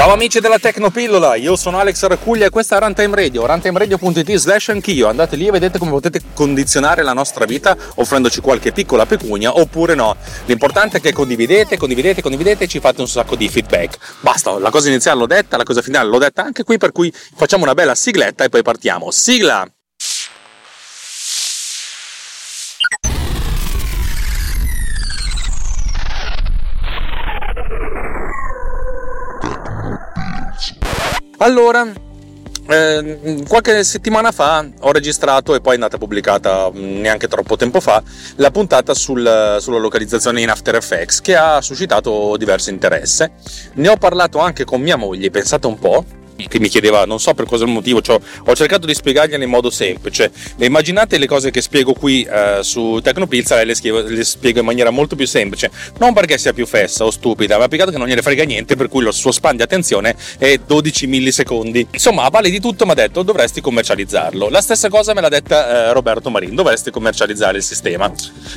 Ciao amici della Tecnopillola, io sono Alex Racuglia e questa è Runtime Radio, runtimeradio.it slash anch'io, andate lì e vedete come potete condizionare la nostra vita offrendoci qualche piccola pecunia oppure no. L'importante è che condividete, condividete, condividete e ci fate un sacco di feedback. Basta, la cosa iniziale l'ho detta, la cosa finale l'ho detta anche qui, per cui facciamo una bella sigletta e poi partiamo. Sigla! Allora, eh, qualche settimana fa ho registrato e poi è andata pubblicata mm, neanche troppo tempo fa la puntata sul, sulla localizzazione in After Effects che ha suscitato diverso interesse. Ne ho parlato anche con mia moglie, pensate un po', che mi chiedeva, non so per cosa motivo, cioè, ho cercato di spiegargliela in modo semplice. Immaginate le cose che spiego qui eh, su Tecnopilza, lei le, le, spiego in maniera molto più semplice, non perché sia più fessa o stupida, ma peccato che non gliene frega niente, per cui lo suo span di attenzione è 12 millisecondi. Insomma, a vale di tutto mi ha detto dovresti commercializzarlo. La stessa cosa me l'ha detta eh, Roberto Marin, dovresti commercializzare il sistema.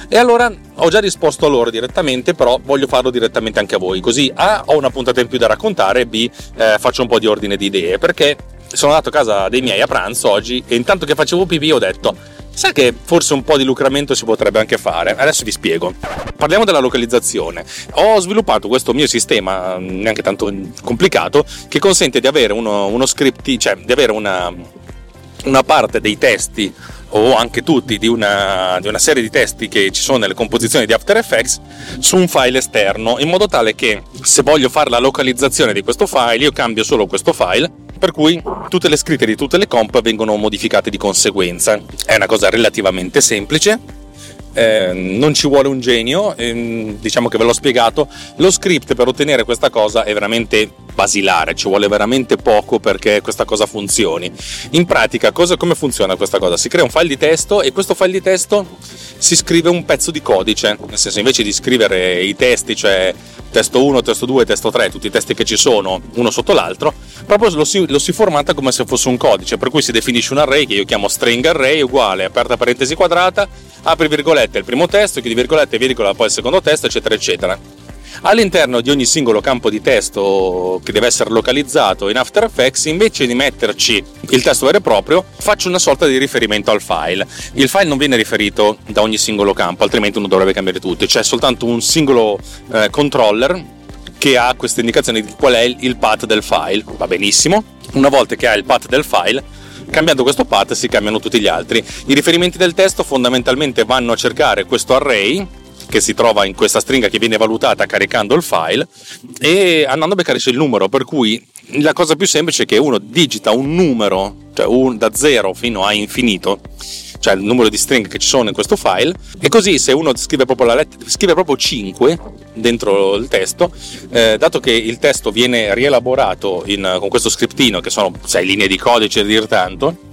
E allora ho già risposto a loro direttamente, però voglio farlo direttamente anche a voi, così A ho una puntata in più da raccontare, B eh, faccio un po' di ordine di idee perché sono andato a casa dei miei a pranzo oggi e intanto che facevo pipì ho detto sai che forse un po' di lucramento si potrebbe anche fare? Adesso vi spiego. Parliamo della localizzazione. Ho sviluppato questo mio sistema neanche tanto complicato che consente di avere uno, uno script cioè di avere una, una parte dei testi o anche tutti di una, di una, serie di testi che ci sono nelle composizioni di After Effects su un file esterno in modo tale che se voglio fare la localizzazione di questo file io cambio solo questo file per cui tutte le scritte di tutte le comp vengono modificate di conseguenza. È una cosa relativamente semplice eh, non ci vuole un genio, eh, diciamo che ve l'ho spiegato, lo script per ottenere questa cosa è veramente basilare, ci vuole veramente poco perché questa cosa funzioni. In pratica, cosa, come funziona questa cosa? Si crea un file di testo e questo file di testo si scrive un pezzo di codice, nel senso invece di scrivere i testi, cioè testo 1, testo 2, testo 3, tutti i testi che ci sono uno sotto l'altro, proprio lo si, lo si formata come se fosse un codice, per cui si definisce un array che io chiamo string array uguale, aperta parentesi quadrata, apri virgolette il primo testo, chiudi virgolette, virgola, poi il secondo testo, eccetera, eccetera. All'interno di ogni singolo campo di testo che deve essere localizzato in After Effects, invece di metterci il testo vero e proprio, faccio una sorta di riferimento al file. Il file non viene riferito da ogni singolo campo, altrimenti uno dovrebbe cambiare tutto. C'è soltanto un singolo eh, controller che ha questa indicazione di qual è il path del file. Va benissimo. Una volta che ha il path del file, cambiando questo path si cambiano tutti gli altri. I riferimenti del testo fondamentalmente vanno a cercare questo array che si trova in questa stringa che viene valutata caricando il file e andando a beccare il numero, per cui la cosa più semplice è che uno digita un numero, cioè un, da 0 fino a infinito, cioè il numero di string che ci sono in questo file, e così se uno scrive proprio, la lettera, scrive proprio 5 dentro il testo, eh, dato che il testo viene rielaborato in, con questo scriptino, che sono 6 linee di codice a dir tanto,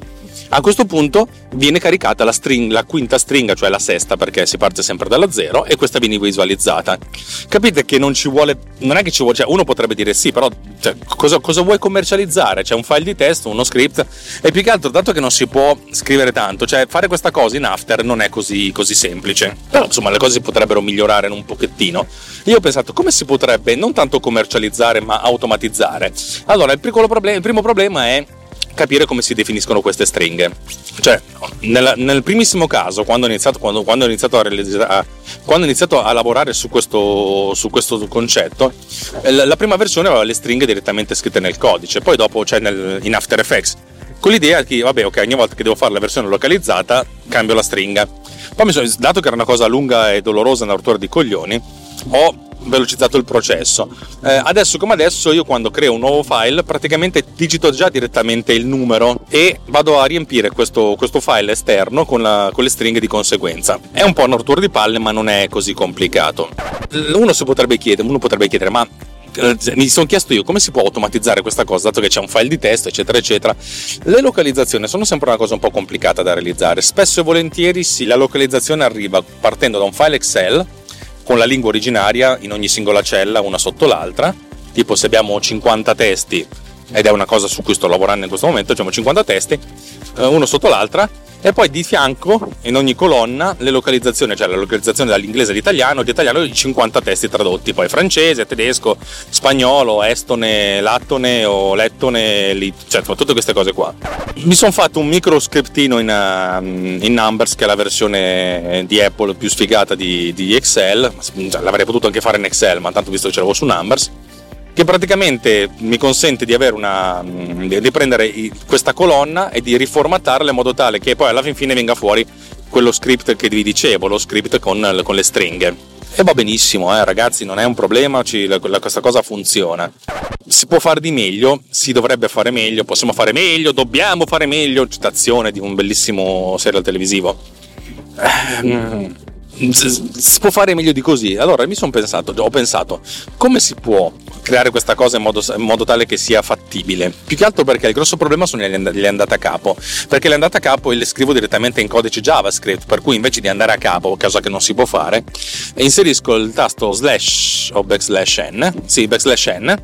a questo punto viene caricata la, string, la quinta stringa, cioè la sesta, perché si parte sempre dalla zero, e questa viene visualizzata. Capite che non ci vuole, non è che ci vuole, cioè uno potrebbe dire sì, però cioè, cosa, cosa, vuoi commercializzare? C'è un file di testo, uno script, e più che altro, dato che non si può scrivere tanto, cioè fare questa cosa in After non è così, così semplice. Però insomma le cose si potrebbero migliorare un pochettino. Io ho pensato come si potrebbe non tanto commercializzare ma automatizzare. Allora, il, problem- il primo problema è capire come si definiscono queste stringhe. Cioè, nel, nel primissimo caso, quando ho iniziato, quando, quando ho iniziato, a, a, quando ho iniziato a lavorare su questo, su questo, concetto, eh, la prima versione aveva le stringhe direttamente scritte nel codice, poi dopo c'è cioè in After Effects, con l'idea che, vabbè, ok, ogni volta che devo fare la versione localizzata, cambio la stringa. Poi mi sono, dato che era una cosa lunga e dolorosa, una rottura di coglioni, ho velocizzato il processo. Eh, adesso come adesso io quando creo un nuovo file praticamente digito già direttamente il numero e vado a riempire questo, questo file esterno con, la, con, le stringhe di conseguenza. È un po' una rottura di palle ma non è così complicato. Uno potrebbe chiedere, uno potrebbe chiedere ma eh, mi sono chiesto io come si può automatizzare questa cosa, dato che c'è un file di testo, eccetera, eccetera. Le localizzazioni sono sempre una cosa un po' complicata da realizzare. Spesso e volentieri sì, la localizzazione arriva partendo da un file Excel con la lingua originaria in ogni singola cella, una sotto l'altra. Tipo se abbiamo 50 testi, ed è una cosa su cui sto lavorando in questo momento, abbiamo 50 testi, eh, uno sotto l'altra, e poi di fianco in ogni colonna le localizzazioni, cioè la localizzazione dall'inglese all'italiano, di italiano i 50 testi tradotti, poi francese, tedesco, spagnolo, estone, lattone o lettone, cioè tutte queste cose qua. Mi sono fatto un micro scriptino in, uh, in, Numbers che è la versione di Apple più sfigata di, di Excel, cioè, l'avrei potuto anche fare in Excel, ma tanto visto che ce l'avevo su Numbers che praticamente mi consente di, una, di prendere questa colonna e di riformattarla in modo tale che poi alla fin fine venga fuori quello script che vi dicevo, lo script con, con le stringhe. E va benissimo, eh, ragazzi, non è un problema, ci, la, questa cosa funziona. Si può fare di meglio, si dovrebbe fare meglio, possiamo fare meglio, dobbiamo fare meglio. Citazione di un bellissimo serial televisivo. Eh, si può fare meglio di così. Allora mi sono pensato, ho pensato, come si può creare questa cosa in modo, in modo, tale che sia fattibile? Più che altro perché il grosso problema sono le andate a capo, perché le andate a capo le scrivo direttamente in codice JavaScript, per cui invece di andare a capo, cosa che non si può fare, inserisco il tasto slash o backslash n, sì, backslash n,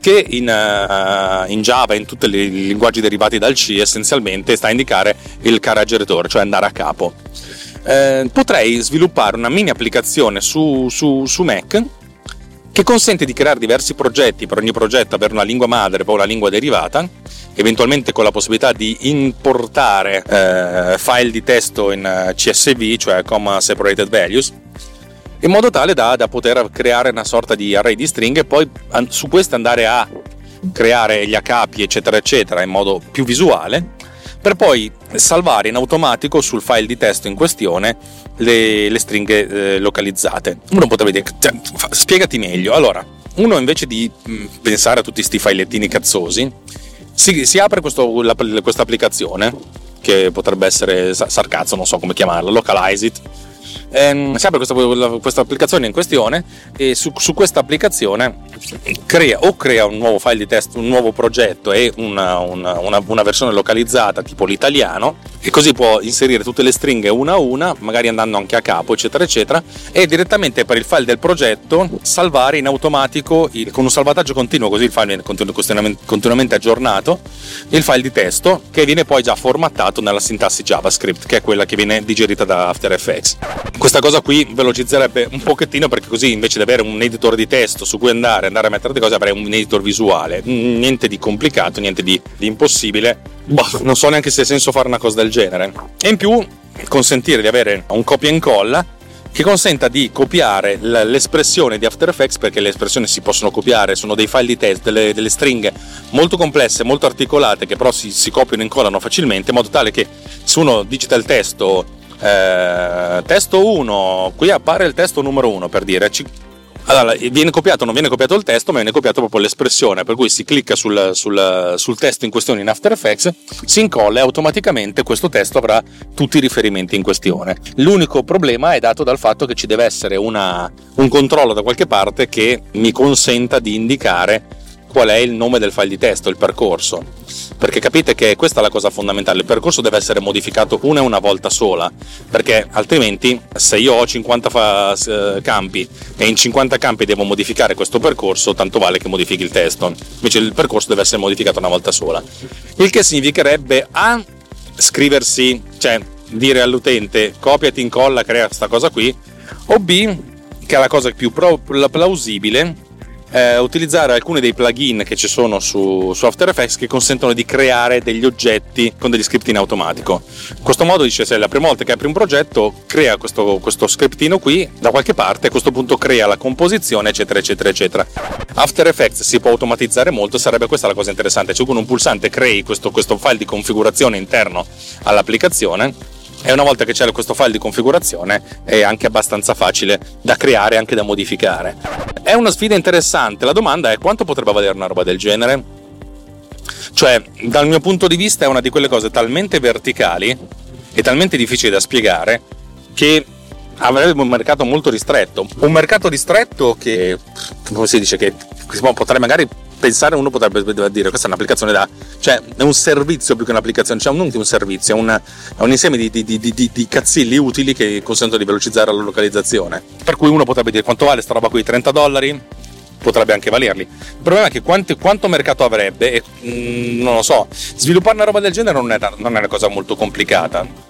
che in, uh, in, Java in tutti i linguaggi derivati dal C essenzialmente sta a indicare il carreggeritore, cioè andare a capo eh, potrei sviluppare una mini applicazione su, su, su Mac che consente di creare diversi progetti, per ogni progetto avere una lingua madre poi una lingua derivata, eventualmente con la possibilità di importare eh, file di testo in eh, CSV, cioè Comma Separated Values, in modo tale da, da, poter creare una sorta di array di stringhe e poi su queste andare a creare gli acapi, eccetera, eccetera, in modo più visuale per poi salvare in automatico sul file di testo in questione le, le stringhe eh, localizzate. Uno potrebbe dire, cioè, spiegati meglio. Allora, uno invece di mm, pensare a tutti questi filettini cazzosi, si, si apre questa applicazione che potrebbe essere sarcazzo, non so come chiamarla, localize it ehm, si apre questa, questa, applicazione in questione e su, su questa applicazione crea o crea un nuovo file di testo, un nuovo progetto e una, una, una, una versione localizzata tipo l'italiano e così può inserire tutte le stringhe una a una, magari andando anche a capo, eccetera, eccetera, e direttamente per il file del progetto salvare in automatico il, con un salvataggio continuo, così il file viene continuamente, continuamente aggiornato, il file di testo che viene poi già formattato nella sintassi JavaScript, che è quella che viene digerita da After Effects. Questa cosa qui velocizzerebbe un pochettino perché così invece di avere un editor di testo su cui andare, andare a mettere le cose, avrei un editor visuale. Niente di complicato, niente di, di impossibile. Boh, non so neanche se ha senso fare una cosa del genere. E in più consentire di avere un copia e incolla che consenta di copiare l'espressione di After Effects perché le espressioni si possono copiare, sono dei file di testo, delle, delle stringhe molto complesse, molto articolate che però si, si copiano e incollano facilmente in modo tale che se uno digita il testo eh, testo 1, qui appare il testo numero 1 per dire, ci, allora, viene copiato, non viene copiato il testo, ma viene copiato proprio l'espressione, per cui si clicca sul, sul, sul, testo in questione in After Effects, si incolla e automaticamente questo testo avrà tutti i riferimenti in questione. L'unico problema è dato dal fatto che ci deve essere una, un controllo da qualche parte che mi consenta di indicare qual è il nome del file di testo, il percorso. Perché capite che questa è la cosa fondamentale, il percorso deve essere modificato una e una volta sola, perché altrimenti se io ho 50 fa- campi e in 50 campi devo modificare questo percorso, tanto vale che modifichi il testo. Invece il percorso deve essere modificato una volta sola. Il che significherebbe A scriversi, cioè dire all'utente copiati, incolla, crea questa cosa qui, o B, che è la cosa più plausibile, eh, utilizzare alcuni dei plugin che ci sono su, su, After Effects che consentono di creare degli oggetti con degli script in automatico. In questo modo dice se è la prima volta che apri un progetto crea questo, questo scriptino qui da qualche parte a questo punto crea la composizione eccetera eccetera eccetera. After Effects si può automatizzare molto, sarebbe questa la cosa interessante, cioè con un pulsante crei questo, questo file di configurazione interno all'applicazione e una volta che c'è questo file di configurazione è anche abbastanza facile da creare e anche da modificare. È una sfida interessante, la domanda è quanto potrebbe valere una roba del genere? Cioè, dal mio punto di vista è una di quelle cose talmente verticali e talmente difficili da spiegare che avrebbe un mercato molto ristretto. Un mercato ristretto che, come si dice, che potrei magari pensare uno potrebbe dire questa è un'applicazione da cioè è un servizio più che un'applicazione cioè non un servizio è un, è un insieme di, di, di, di, cazzilli utili che consentono di velocizzare la localizzazione. Per cui uno potrebbe dire quanto vale sta roba qui? 30 dollari? Potrebbe anche valerli. Il problema è che quanto, quanto mercato avrebbe, e, mm, non lo so, sviluppare una roba del genere non è, non è una cosa molto complicata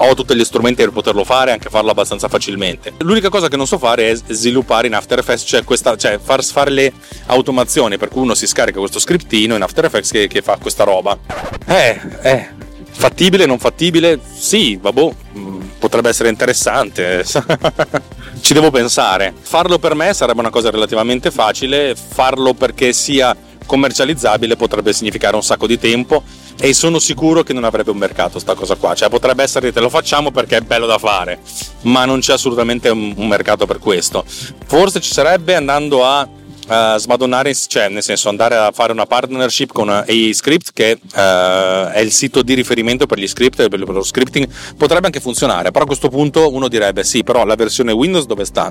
ho tutti gli strumenti per poterlo fare e anche farlo abbastanza facilmente. L'unica cosa che non so fare è sviluppare in After Effects, cioè, questa, cioè far fare le automazioni, per cui uno si scarica questo scriptino in After Effects che, che fa questa roba. Eh, eh, fattibile, non fattibile? Sì, vabbè, mm, potrebbe essere interessante. Ci devo pensare. Farlo per me sarebbe una cosa relativamente facile, farlo perché sia commercializzabile potrebbe significare un sacco di tempo e sono sicuro che non avrebbe un mercato sta cosa qua, cioè potrebbe essere te lo facciamo perché è bello da fare, ma non c'è assolutamente un, un mercato per questo. Forse ci sarebbe andando a Uh, smadonnare, cioè nel senso andare a fare una partnership con AI Script che uh, è il sito di riferimento per gli script per lo scripting potrebbe anche funzionare però a questo punto uno direbbe sì però la versione Windows dove sta?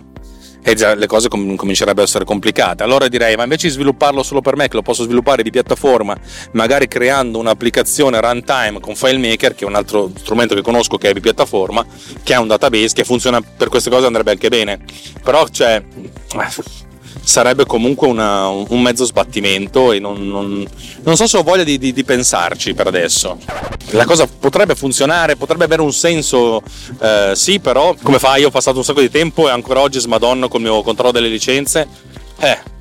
E già le cose com- comincerebbero a essere complicate. Allora direi, ma invece di svilupparlo solo per me, che lo posso sviluppare di piattaforma, magari creando un'applicazione runtime con FileMaker, che è un altro strumento che conosco che è di piattaforma, che ha un database che funziona per queste cose andrebbe anche bene. Però, cioè sarebbe comunque una, un mezzo sbattimento e non, non, non, so se ho voglia di, di, di, pensarci per adesso. La cosa potrebbe funzionare, potrebbe avere un senso, eh, sì, però come fai? Io ho passato un sacco di tempo e ancora oggi smadonno col mio controllo delle licenze. Eh,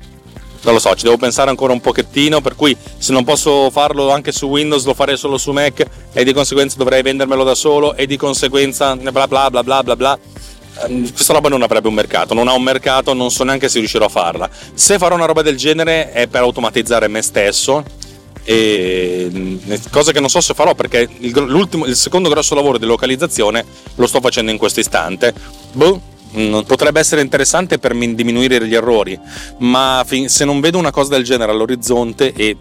non lo so, ci devo pensare ancora un pochettino, per cui se non posso farlo anche su Windows lo farei solo su Mac e di conseguenza dovrei vendermelo da solo e di conseguenza bla bla bla bla bla bla questa roba non avrebbe un mercato, non ha un mercato, non so neanche se riuscirò a farla. Se farò una roba del genere è per automatizzare me stesso, e mm, cosa che non so se farò perché il, il secondo grosso lavoro di localizzazione lo sto facendo in questo istante. Boh, mm, potrebbe essere interessante per diminuire gli errori, ma se non vedo una cosa del genere all'orizzonte e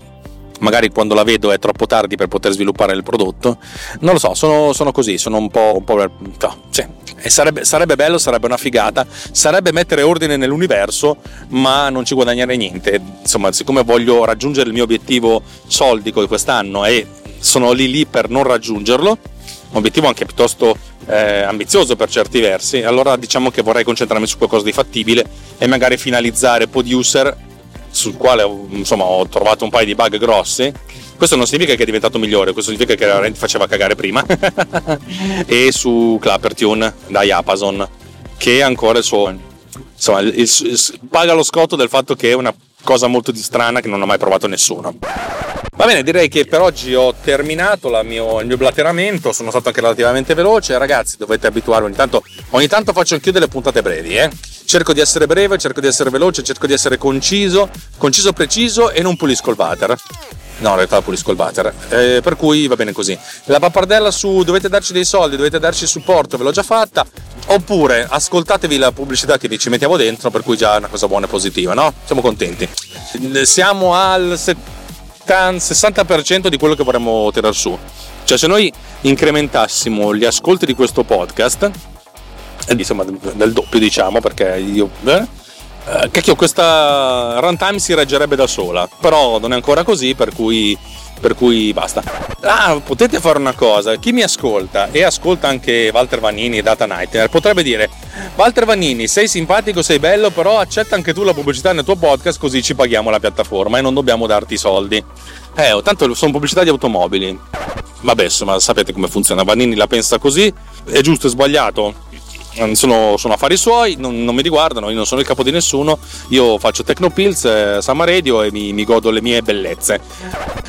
magari quando la vedo è troppo tardi per poter sviluppare il prodotto. Non lo so, sono, sono così, sono un po'. Un po no, sì. sarebbe, sarebbe, bello, sarebbe una figata, sarebbe mettere ordine nell'universo, ma non ci guadagnare niente. Insomma, siccome voglio raggiungere il mio obiettivo soldico di quest'anno e sono lì lì per non raggiungerlo, un obiettivo anche piuttosto eh, ambizioso per certi versi, allora diciamo che vorrei concentrarmi su qualcosa di fattibile e magari finalizzare Producer sul quale insomma, ho trovato un paio di bug grossi. Questo non significa che è diventato migliore, questo significa che veramente faceva cagare prima. e su Clappertune da Yapazon, che è ancora il suo. Insomma, il, il, paga lo scotto del fatto che è una cosa molto strana che non ha mai provato nessuno. Va bene, direi che per oggi ho terminato mio, il mio blatteramento, sono stato anche relativamente veloce, ragazzi dovete abituarvi, ogni tanto, ogni tanto faccio anch'io delle puntate brevi, eh? cerco di essere breve, cerco di essere veloce, cerco di essere conciso, conciso preciso e non pulisco il water. No, in realtà pulisco il water, eh, per cui va bene così. La pappardella su dovete darci dei soldi, dovete darci supporto, ve l'ho già fatta. Oppure ascoltatevi la pubblicità che vi ci mettiamo dentro, per cui già è una cosa buona e positiva, no? Siamo contenti. Siamo al 60% di quello che vorremmo tirare su. Cioè, se noi incrementassimo gli ascolti di questo podcast, insomma del doppio diciamo perché io eh, eh, cacchio questa runtime si reggerebbe da sola però non è ancora così per cui per cui basta. Ah, potete fare una cosa, chi mi ascolta e ascolta anche Walter Vanini e Data Nightmare potrebbe dire Walter Vanini, sei simpatico, sei bello, però accetta anche tu la pubblicità nel tuo podcast così ci paghiamo la piattaforma e non dobbiamo darti i soldi. Eh, tanto sono pubblicità di automobili. Vabbè, insomma, sapete come funziona, Vanini la pensa così, è giusto, è sbagliato? Sono, sono, affari suoi, non, non, mi riguardano, io non sono il capo di nessuno, io faccio Tecnopills, eh, Sama Radio e mi, mi, godo le mie bellezze.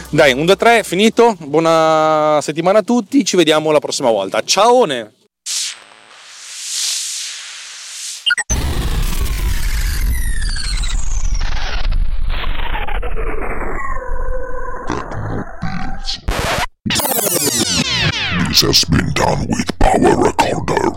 Dai, 1, 2, 3, finito, buona settimana a tutti, ci vediamo la prossima volta. Ciao! This has been done with Power Recorder.